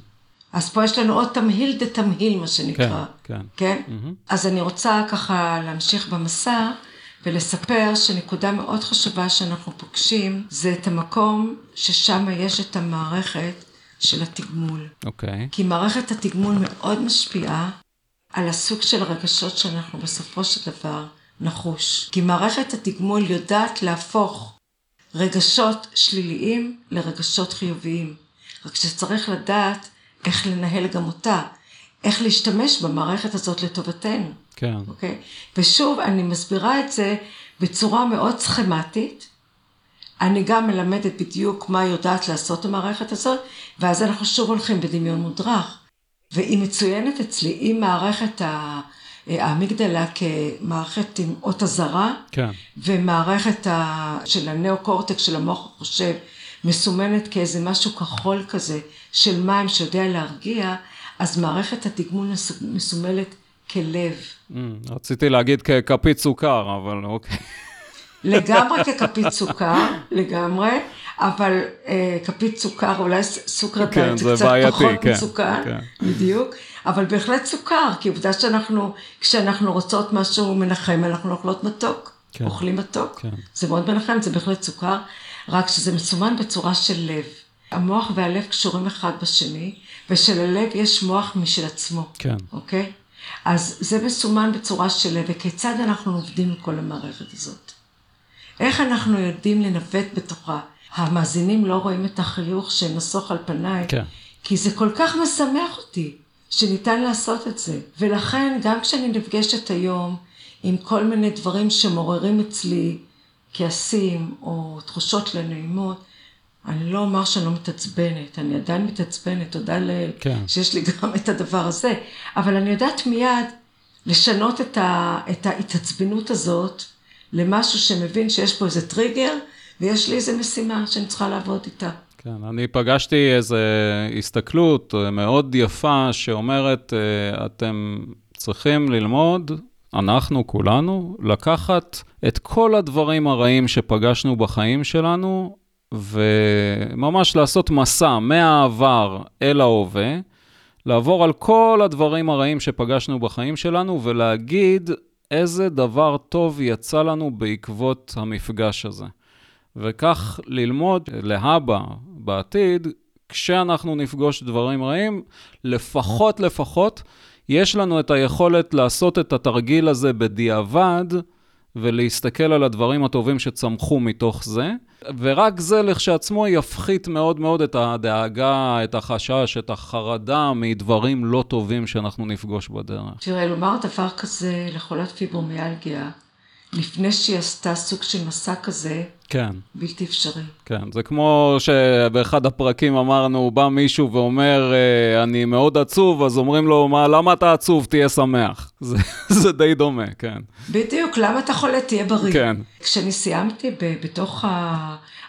אז פה יש לנו עוד תמהיל דה תמהיל, מה כן, שנקרא. כן. כן? מהמם. אז אני רוצה ככה להמשיך במסע ולספר שנקודה מאוד חשובה שאנחנו פוגשים, זה את המקום ששם יש את המערכת של התגמול. אוקיי, כי מערכת התגמול מאוד משפיעה על הסוג של הרגשות שאנחנו בסופו של דבר נחוש. כי מערכת התגמול יודעת להפוך רגשות שליליים לרגשות חיוביים. רק שצריך לדעת איך לנהל גם אותה, איך להשתמש במערכת הזאת לטובתנו, כן, אוקיי? ושוב, אני מסבירה את זה בצורה מאוד סכמטית. אני גם מלמדת בדיוק מה יודעת לעשות המערכת הזאת, ואז אנחנו שוב הולכים בדמיון והיא מצוינת אצלי עם מערכת ה- האמיגדלה כמערכת עם אות אזהרה, כן, ומערכת ה... של הנאו-קורטקס של המוח החושב מסומנת כאיזה משהו כחול כזה של מים שיודע להרגיע, אז מערכת התגמול מס- מסומלת כלב. אמ, רציתי להגיד ככפית סוכר, אבל אוקיי. לגמרי ככפית סוכר, לגמרי, אבל אה, כפית סוכר, אולי ס- סוכר כן, זה קצת בעייתי, פחות כן, מסוכר, כן. בדיוק, אבל בהחלט סוכר, כי עובדה שאנחנו, כשאנחנו רוצות משהו מנחם, אנחנו אוכלות מתוק, כן. אוכלים מתוק, כן. זה מאוד מנחם, זה בהחלט סוכר, רק שזה מסומן בצורה של לב. המוח והלב קשורים אחד בשני, ושללב יש מוח משל עצמו. כן, אוקיי? אז זה מסומן בצורה של וכיצד אנחנו עובדים עם כל המערכת הזאת. איך אנחנו יודעים לנווט בתוכה? המאזינים לא רואים את החיוך שנסוך על פניי, כן. כי זה כל כך משמח אותי שניתן לעשות את זה. ולכן, גם כשאני נפגשת היום עם כל מיני דברים שמעוררים אצלי כעסים או תחושות לא נעימות, אני לא אומר שאני לא מתעצבנת, אני עדיין מתעצבנת, תודה לאל, כן. שיש לי גם את הדבר הזה, אבל אני יודעת מיד לשנות את, ה, את ההתעצבנות הזאת למשהו שמבין שיש פה איזה טריגר, ויש לי איזה משימה שאני צריכה לעבוד איתה. כן. אני פגשתי איזו הסתכלות אה, מאוד יפה שאומרת, אה, אתם צריכים ללמוד, אנחנו כולנו, לקחת את כל הדברים הרעים שפגשנו בחיים שלנו, וממש לעשות מסע מהעבר אל ההווה, לעבור על כל הדברים הרעים שפגשנו בחיים שלנו ולהגיד איזה דבר טוב יצא לנו בעקבות המפגש הזה. וכך ללמוד להבא, בעתיד, כשאנחנו נפגוש דברים רעים, לפחות לפחות, יש לנו את היכולת לעשות את התרגיל הזה בדיעבד, ולהסתכל על הדברים הטובים שצמחו מתוך זה, ורק זה לכשעצמו יפחית מאוד מאוד את הדאגה, את החשש, את החרדה מדברים לא טובים שאנחנו נפגוש בדרך. תראה, לומר דבר כזה לחולת פיברומיאלגיה, לפני שהיא עשתה סוג של מסע כזה, כן, בלתי אפשרי. כן. זה כמו שבאחד הפרקים אמרנו, בא מישהו ואומר, אה, אני מאוד עצוב, אז אומרים לו, מה, למה אתה עצוב? תהיה שמח. זה, זה די דומה, כן. בדיוק, למה אתה חולה? תהיה בריא. כן. כשאני סיימתי ב- בתוך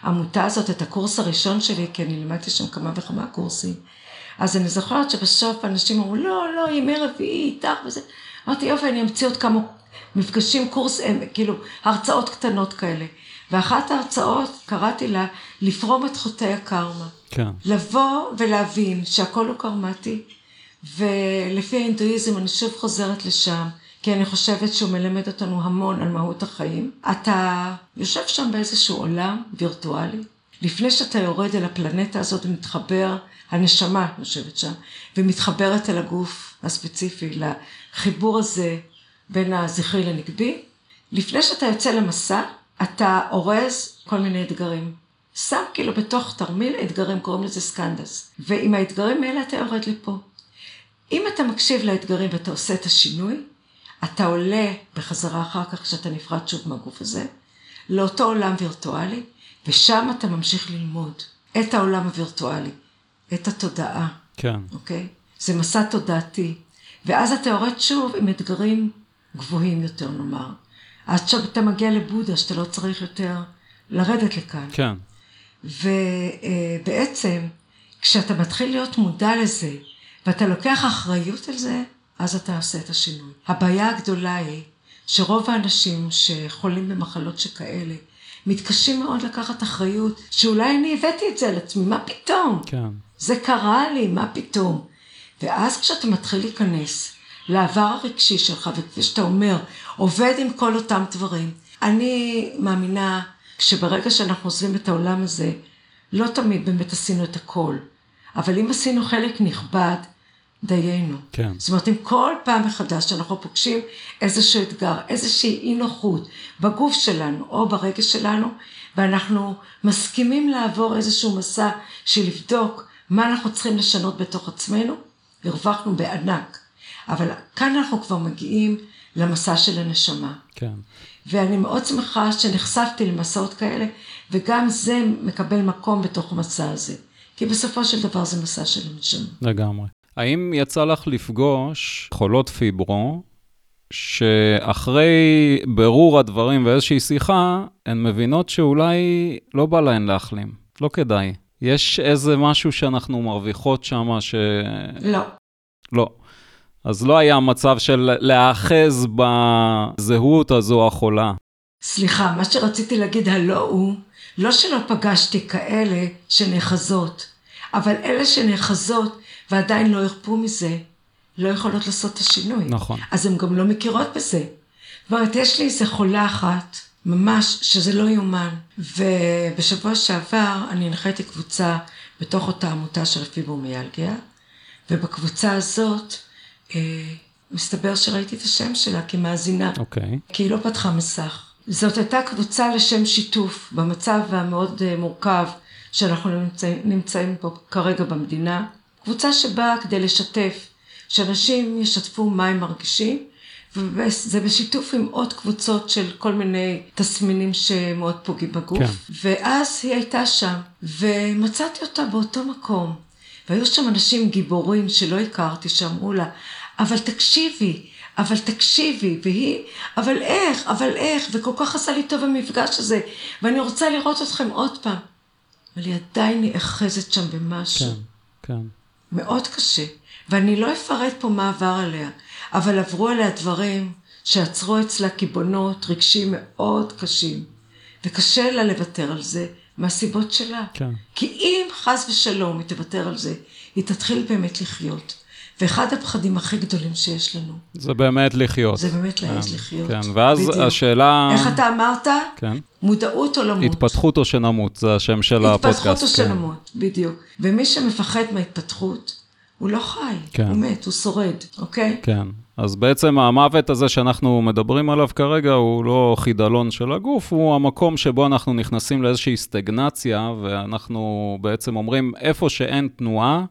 העמותה הזאת את הקורס הראשון שלי, כי אני לימדתי שם כמה וכמה קורסים, אז אני זוכרת שבסוף אנשים אמרו, לא, לא, ימי רביעי איתך וזה. אמרתי, יופי, אני אמציא עוד כמה מפגשים, קורס, הם, כאילו, הרצאות קטנות כאלה. ואחת ההרצאות, קראתי לה, לפרום את חוטאי הקרמה. כן. לבוא ולהבין שהכל הוא קרמטי, ולפי ההינדואיזם אני שוב חוזרת לשם, כי אני חושבת שהוא מלמד אותנו המון על מהות החיים. אתה יושב שם באיזשהו עולם וירטואלי, לפני שאתה יורד אל הפלנטה הזאת ומתחבר, הנשמה יושבת שם, ומתחברת אל הגוף הספציפי, לחיבור הזה בין הזכרי לנגבי, לפני שאתה יוצא למסע, אתה אורז כל מיני אתגרים. שם כאילו בתוך תרמיל אתגרים, קוראים לזה סקנדס. ועם האתגרים האלה אתה יורד לפה. אם אתה מקשיב לאתגרים ואתה עושה את השינוי, אתה עולה בחזרה אחר כך, כשאתה נפרד שוב מהגוף הזה, לאותו עולם וירטואלי, ושם אתה ממשיך ללמוד את העולם הווירטואלי, את התודעה. כן. אוקיי? זה מסע תודעתי. ואז אתה יורד שוב עם אתגרים גבוהים יותר, נאמר. עד שאתה מגיע לבודה, שאתה לא צריך יותר לרדת לכאן. כן. ובעצם, כשאתה מתחיל להיות מודע לזה, ואתה לוקח אחריות על זה, אז אתה עושה את השינוי. הבעיה הגדולה היא שרוב האנשים שחולים במחלות שכאלה, מתקשים מאוד לקחת אחריות, שאולי אני הבאתי את זה על עצמי, מה פתאום? כן. זה קרה לי, מה פתאום? ואז כשאתה מתחיל להיכנס לעבר הרגשי שלך, וכפי שאתה אומר, עובד עם כל אותם דברים, אני מאמינה שברגע שאנחנו עוזבים את העולם הזה, לא תמיד באמת עשינו את הכל, אבל אם עשינו חלק נכבד, דיינו. כן. זאת אומרת, אם כל פעם מחדש שאנחנו פוגשים איזשהו אתגר, איזושהי אי נוחות בגוף שלנו או ברגש שלנו, ואנחנו מסכימים לעבור איזשהו מסע של לבדוק מה אנחנו צריכים לשנות בתוך עצמנו, הרווחנו בענק. אבל כאן אנחנו כבר מגיעים למסע של הנשמה. כן. ואני מאוד שמחה שנחשפתי למסעות כאלה, וגם זה מקבל מקום בתוך המסע הזה. כי בסופו של דבר זה מסע של הנשמה. לגמרי. האם יצא לך לפגוש חולות פיברו, שאחרי ברור הדברים ואיזושהי שיחה, הן מבינות שאולי לא בא להן להחלים, לא כדאי. יש איזה משהו שאנחנו מרוויחות שם ש... לא. לא. אז לא היה מצב של להאחז בזהות הזו החולה. סליחה, מה שרציתי להגיד הלא הוא, לא שלא פגשתי כאלה שנאחזות, אבל אלה שנאחזות ועדיין לא הרפו מזה, לא יכולות לעשות את השינוי. נכון. אז הן גם לא מכירות בזה. זאת אומרת, יש לי איזה חולה אחת, ממש, שזה לא יאומן. ובשבוע שעבר אני הנחיתי קבוצה בתוך אותה עמותה של הפיברומיאלגיה, ובקבוצה הזאת, מסתבר שראיתי את השם שלה כמאזינה. אוקיי. כי היא לא פתחה מסך. זאת הייתה קבוצה לשם שיתוף במצב המאוד אה, מורכב שאנחנו נמצאים, נמצאים פה כרגע במדינה. קבוצה שבאה כדי לשתף, שאנשים ישתפו מה הם מרגישים, וזה בשיתוף עם עוד קבוצות של כל מיני תסמינים שמאוד פוגעים בגוף. כן. ואז היא הייתה שם, ומצאתי אותה באותו מקום. והיו שם אנשים גיבורים שלא הכרתי, שאמרו לה, אבל תקשיבי, אבל תקשיבי, והיא, אבל איך, אבל איך, וכל כך עשה לי טוב המפגש הזה, ואני רוצה לראות אתכם עוד פעם. אבל היא עדיין נאחזת שם במשהו. כן, כן. מאוד קשה. ואני לא אפרט פה מה עבר עליה, אבל עברו עליה דברים שעצרו אצלה קיבעונות רגשיים מאוד קשים. וקשה לה לוותר על זה מהסיבות שלה. כן. כי אם חס ושלום היא תוותר על זה, היא תתחיל באמת לחיות. ואחד הפחדים הכי גדולים שיש לנו, זה באמת לחיות. זה באמת להעז כן, לחיות. כן, ואז בדיוק. השאלה... איך אתה אמרת? כן. מודעות או למות? התפתחות או שנמות, זה השם של הפודקאסט. התפתחות או כן. שנמות, בדיוק. ומי שמפחד מההתפתחות, הוא לא חי, כן. הוא מת, הוא שורד, אוקיי? כן, אז בעצם המוות הזה שאנחנו מדברים עליו כרגע הוא לא חידלון של הגוף, הוא המקום שבו אנחנו נכנסים לאיזושהי סטגנציה, ואנחנו בעצם אומרים, איפה שאין תנועה,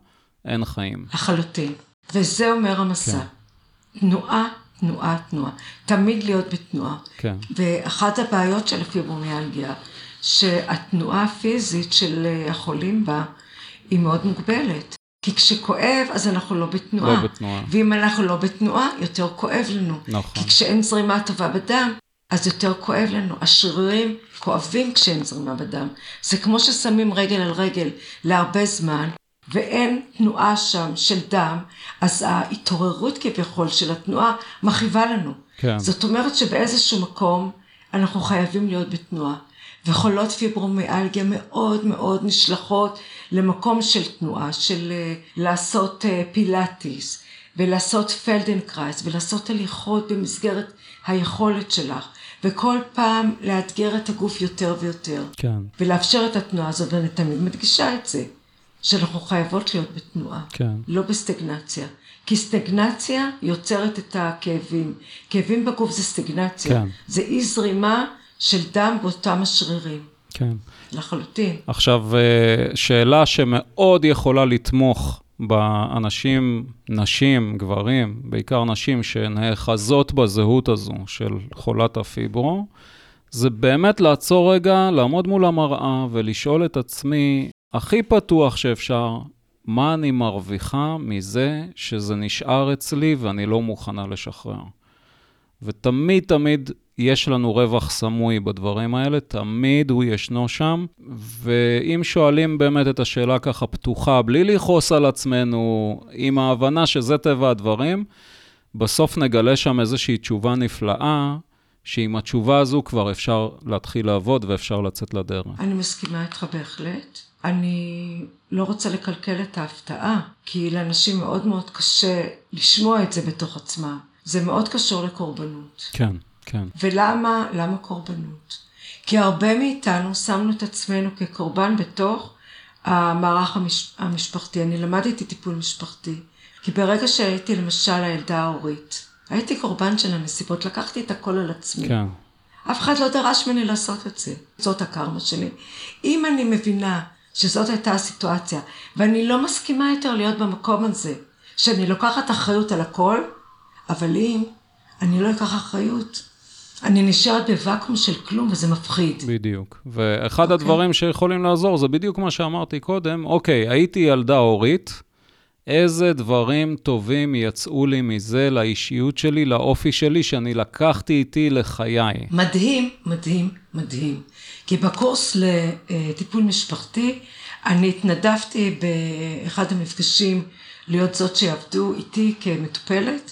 אין חיים. לחלוטין. וזה אומר המסע. כן. תנועה, תנועה, תנועה. תמיד להיות בתנועה. כן, ואחת הבעיות של הפיברומיאלגיה, שהתנועה הפיזית של אה, החולים בה היא מאוד מוגבלת. כי כשכואב, אז אנחנו לא בתנועה. לא בתנועה. ואם אנחנו לא בתנועה, יותר כואב לנו. נכון. כי כשאין זרימה טובה בדם, אז יותר כואב לנו. השרירים כואבים כשאין זרימה בדם. זה כמו ששמים רגל על רגל להרבה זמן, ואין תנועה שם של דם, אז ההתעוררות כביכול של התנועה מכאיבה לנו. כן. זאת אומרת שבאיזשהו מקום אנחנו חייבים להיות בתנועה. וחולות פיברומיאלגיה מאוד מאוד נשלחות למקום של תנועה, של אה, לעשות אה, פילאטיס, ולעשות פלדנקרייס, ולעשות הליכות במסגרת היכולת שלך, וכל פעם לאתגר את הגוף יותר ויותר. כן. ולאפשר את התנועה הזאת, ואני תמיד מדגישה את זה, שאנחנו חייבות להיות בתנועה, כן. לא בסטגנציה. כי סטגנציה יוצרת את הכאבים. כאבים בגוף זה סטגנציה. כן. זה אי זרימה של דם באותם השרירים. כן. לחלוטין. עכשיו, אה, שאלה שמאוד יכולה לתמוך באנשים, נשים, גברים, בעיקר נשים שנאחזות בזהות הזו של חולת הפיברו, זה באמת לעצור רגע, לעמוד מול המראה ולשאול את עצמי, הכי פתוח שאפשר, מה אני מרוויחה מזה שזה נשאר אצלי ואני לא מוכנה לשחרר. ותמיד תמיד יש לנו רווח סמוי בדברים האלה, תמיד הוא ישנו שם, ואם שואלים באמת את השאלה ככה פתוחה, בלי לכעוס על עצמנו, עם ההבנה שזה טבע הדברים, בסוף נגלה שם איזושהי תשובה נפלאה, שעם התשובה הזו כבר אפשר להתחיל לעבוד ואפשר לצאת לדרך. אני מסכימה איתך בהחלט. אני לא רוצה לקלקל את ההפתעה, כי לאנשים מאוד מאוד קשה לשמוע את זה בתוך עצמם. זה מאוד קשור לקורבנות. כן, כן. ולמה, למה קורבנות? כי הרבה מאיתנו שמנו את עצמנו כקורבן בתוך המערך המש, המשפחתי. אני למדתי טיפול משפחתי, כי ברגע שהייתי למשל הילדה ההורית, הייתי קורבן של הנסיבות, לקחתי את הכל על עצמי. כן. אף אחד לא דרש ממני לעשות את זה. זאת הקרמה שלי. אם אני מבינה שזאת הייתה הסיטואציה, ואני לא מסכימה יותר להיות במקום הזה, שאני לוקחת אחריות על הכל, אבל אם אני לא אקח אחריות, אני נשארת בוואקום של כלום וזה מפחיד. בדיוק. ואחד okay. אוקיי. הדברים שיכולים לעזור זה בדיוק מה שאמרתי קודם, אוקיי, הייתי ילדה הורית, איזה דברים טובים יצאו לי מזה לאישיות שלי, לאופי שלי, שאני לקחתי איתי לחיי. מדהים, מדהים, מדהים. כי בקורס לטיפול משפחתי, אני התנדבתי באחד המפגשים להיות זאת שיעבדו איתי כמטופלת.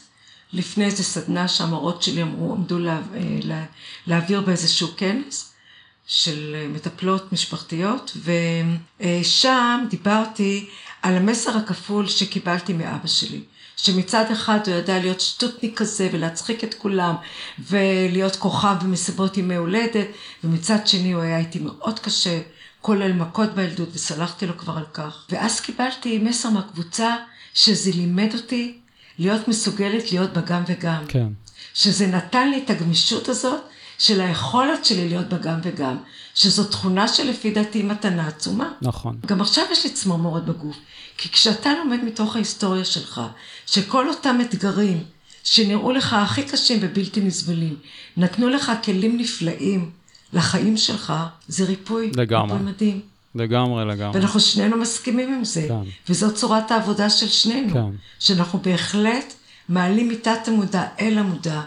לפני איזה סדנה שהמורות שלי אמרו, עמדו לה, לה, להעביר באיזשהו כנס של מטפלות משפחתיות, ושם דיברתי על המסר הכפול שקיבלתי מאבא שלי. שמצד אחד הוא ידע להיות שטוטניק כזה ולהצחיק את כולם ולהיות כוכב במסיבות ימי הולדת ומצד שני הוא היה איתי מאוד קשה כולל מכות בילדות וסלחתי לו כבר על כך ואז קיבלתי מסר מהקבוצה שזה לימד אותי להיות מסוגלת להיות בגם וגם. כן. שזה נתן לי את הגמישות הזאת של היכולת שלי להיות בגם וגם, שזו תכונה שלפי דעתי מתנה עצומה. נכון. גם עכשיו יש לי צמרמורת בגוף, כי כשאתה לומד מתוך ההיסטוריה שלך, שכל אותם אתגרים שנראו לך הכי קשים ובלתי נסבלים, נתנו לך כלים נפלאים לחיים שלך, זה ריפוי. לגמרי. ריפוי מדהים. לגמרי, לגמרי. ואנחנו שנינו מסכימים עם זה. כן. וזאת צורת העבודה של שנינו. כן. שאנחנו בהחלט מעלים מתת המודע אל המודע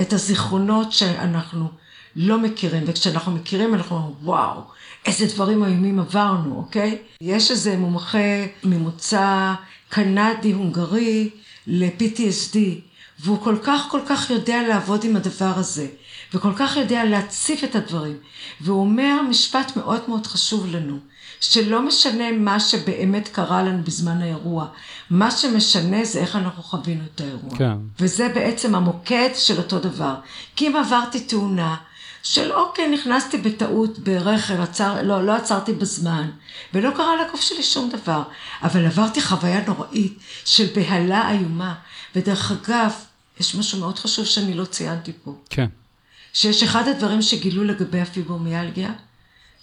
את הזיכרונות שאנחנו לא מכירים, וכשאנחנו מכירים אנחנו אומרים, וואו, איזה דברים איומים עברנו, אוקיי? יש איזה מומחה ממוצא קנדי-הונגרי ל-PTSD, והוא כל כך כל כך יודע לעבוד עם הדבר הזה, וכל כך יודע להציף את הדברים, והוא אומר משפט מאוד מאוד חשוב לנו, שלא משנה מה שבאמת קרה לנו בזמן האירוע, מה שמשנה זה איך אנחנו חווינו את האירוע. כן. וזה בעצם המוקד של אותו דבר. כי אם עברתי תאונה, של אוקיי, נכנסתי בטעות ברכב, עצר, לא, לא עצרתי בזמן, ולא קרה לגוף שלי שום דבר, אבל עברתי חוויה נוראית של בהלה איומה. ודרך אגב, יש משהו מאוד חשוב שאני לא ציינתי פה. כן. שיש אחד הדברים שגילו לגבי הפיברומיאלגיה,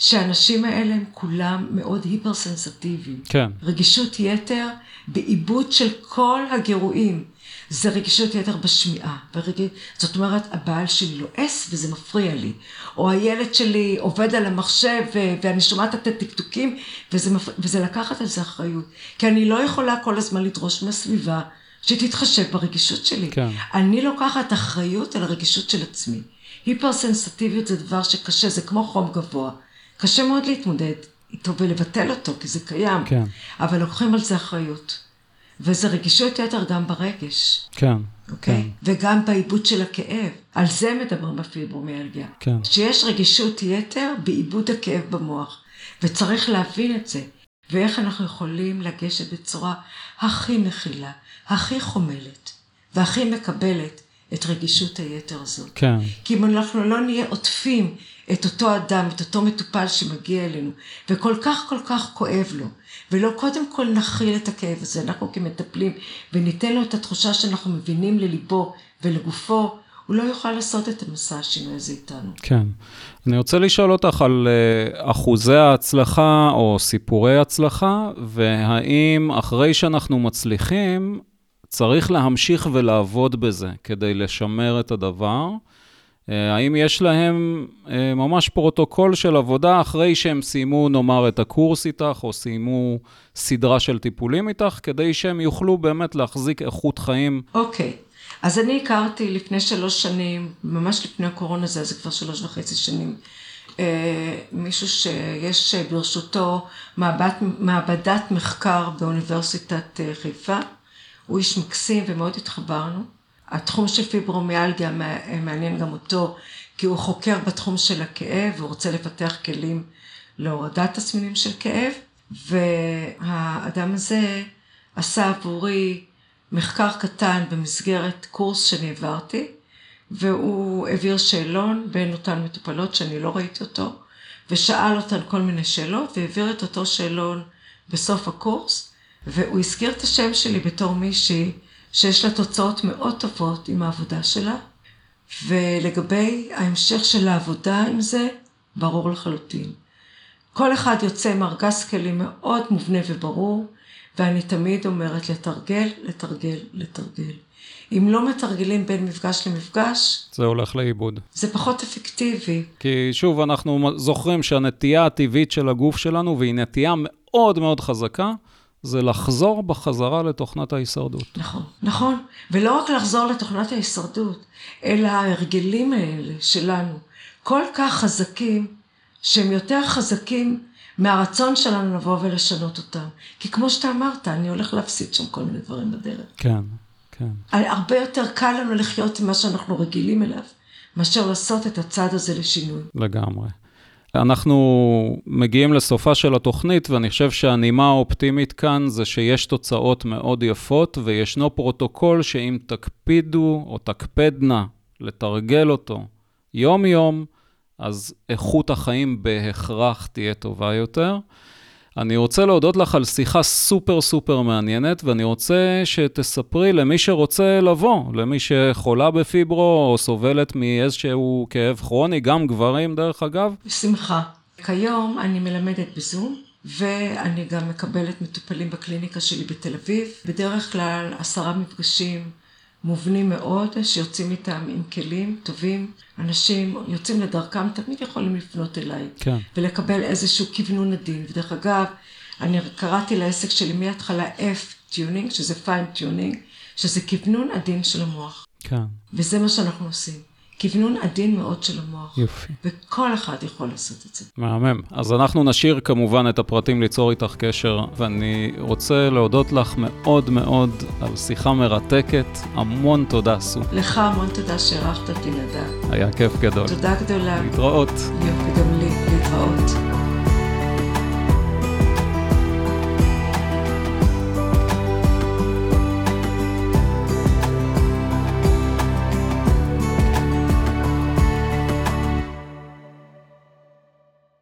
שהאנשים האלה הם כולם מאוד היפרסנסטיביים. כן. רגישות יתר בעיבוד של כל הגירויים. זה רגישות יתר בשמיעה. ורג... זאת אומרת, הבעל שלי לועס וזה מפריע לי. או הילד שלי עובד על המחשב ו... ואני שומעת את הטקטוקים וזה, מפ... וזה לקחת על זה אחריות. כי אני לא יכולה כל הזמן לדרוש מהסביבה שתתחשב ברגישות שלי. כן. אני לוקחת אחריות על הרגישות של עצמי. היפרסנסטיביות זה דבר שקשה, זה כמו חום גבוה. קשה מאוד להתמודד איתו ולבטל אותו, כי זה קיים. כן. אבל לוקחים על זה אחריות. וזה רגישות יתר גם ברגש. כן. אוקיי? כן. וגם בעיבוד של הכאב. על זה מדברים בפיברומיאלגיה. כן. שיש רגישות יתר בעיבוד הכאב במוח. וצריך להבין את זה. ואיך אנחנו יכולים לגשת בצורה הכי מכילה, הכי חומלת, והכי מקבלת את רגישות היתר הזאת. כן. כי אם אנחנו לא נהיה עוטפים את אותו אדם, את אותו מטופל שמגיע אלינו, וכל כך כל כך כואב לו, ולא קודם כל נכיל את הכאב הזה, אנחנו כמטפלים, וניתן לו את התחושה שאנחנו מבינים לליבו ולגופו, הוא לא יוכל לעשות את המסע השינוי הזה איתנו. כן. אני רוצה לשאול אותך על אה, אחוזי ההצלחה או סיפורי הצלחה, והאם אחרי שאנחנו מצליחים, צריך להמשיך ולעבוד בזה כדי לשמר את הדבר. אה, האם יש להם אה, ממש פרוטוקול של עבודה אחרי שהם סיימו, נאמר, את הקורס איתך, או סיימו סדרה של טיפולים איתך, כדי שהם יוכלו באמת להחזיק איכות חיים? אוקיי. Okay. אז אני הכרתי לפני שלוש שנים, ממש לפני הקורונה זה, זה כבר שלוש וחצי שנים, מישהו שיש ברשותו מעבד, מעבדת מחקר באוניברסיטת חיפה. הוא איש מקסים ומאוד התחברנו. התחום של פיברומיאלגיה מעניין גם אותו, כי הוא חוקר בתחום של הכאב, והוא רוצה לפתח כלים להורדת תסמינים של כאב, והאדם הזה עשה עבורי מחקר קטן במסגרת קורס שאני העברתי, והוא העביר שאלון בין אותן מטופלות שאני לא ראיתי אותו, ושאל אותן כל מיני שאלות, והעביר את אותו שאלון בסוף הקורס, והוא הזכיר את השם שלי בתור מישהי שיש לה תוצאות מאוד טובות עם העבודה שלה, ולגבי ההמשך של העבודה עם זה, ברור לחלוטין. כל אחד יוצא עם ארגז כלים מאוד מובנה וברור, ואני תמיד אומרת לתרגל, לתרגל, לתרגל. אם לא מתרגלים בין מפגש למפגש... זה הולך לאיבוד. זה פחות אפקטיבי. כי שוב, אנחנו זוכרים שהנטייה הטבעית של הגוף שלנו, והיא נטייה מאוד מאוד חזקה, זה לחזור בחזרה לתוכנת ההישרדות. נכון, נכון. ולא רק לחזור לתוכנת ההישרדות, אלא ההרגלים האלה שלנו, כל כך חזקים, שהם יותר חזקים מהרצון שלנו לבוא ולשנות אותם. כי כמו שאתה אמרת, אני הולך להפסיד שם כל מיני דברים בדרך. כן, כן. הרבה יותר קל לנו לחיות עם מה שאנחנו רגילים אליו, מאשר לעשות את הצעד הזה לשינוי. לגמרי. אנחנו מגיעים לסופה של התוכנית, ואני חושב שהנימה האופטימית כאן זה שיש תוצאות מאוד יפות, וישנו פרוטוקול שאם תקפידו או תקפדנה לתרגל אותו יום-יום, אז איכות החיים בהכרח תהיה טובה יותר. אני רוצה להודות לך על שיחה סופר סופר מעניינת, ואני רוצה שתספרי למי שרוצה לבוא, למי שחולה בפיברו או סובלת מאיזשהו כאב כרוני, גם גברים דרך אגב. בשמחה. כיום אני מלמדת בזום, ואני גם מקבלת מטופלים בקליניקה שלי בתל אביב. בדרך כלל עשרה מפגשים מובנים מאוד, שיוצאים איתם עם כלים טובים. אנשים יוצאים לדרכם, תמיד יכולים לפנות אליי. כן. ולקבל איזשהו כוונון עדין. ודרך אגב, אני קראתי לעסק שלי מההתחלה F-Tuning, שזה Fine-Tuning, שזה כוונון עדין של המוח. כן. וזה מה שאנחנו עושים. כוונון עדין מאוד של המוח. יופי. וכל אחד יכול לעשות את זה. מהמם. אז אנחנו נשאיר כמובן את הפרטים ליצור איתך קשר, ואני רוצה להודות לך מאוד מאוד על שיחה מרתקת. המון תודה, סו. לך המון תודה שאירחת אותי לדעת. היה כיף גדול. תודה גדולה. להתראות. יופי, גם לי, להתראות.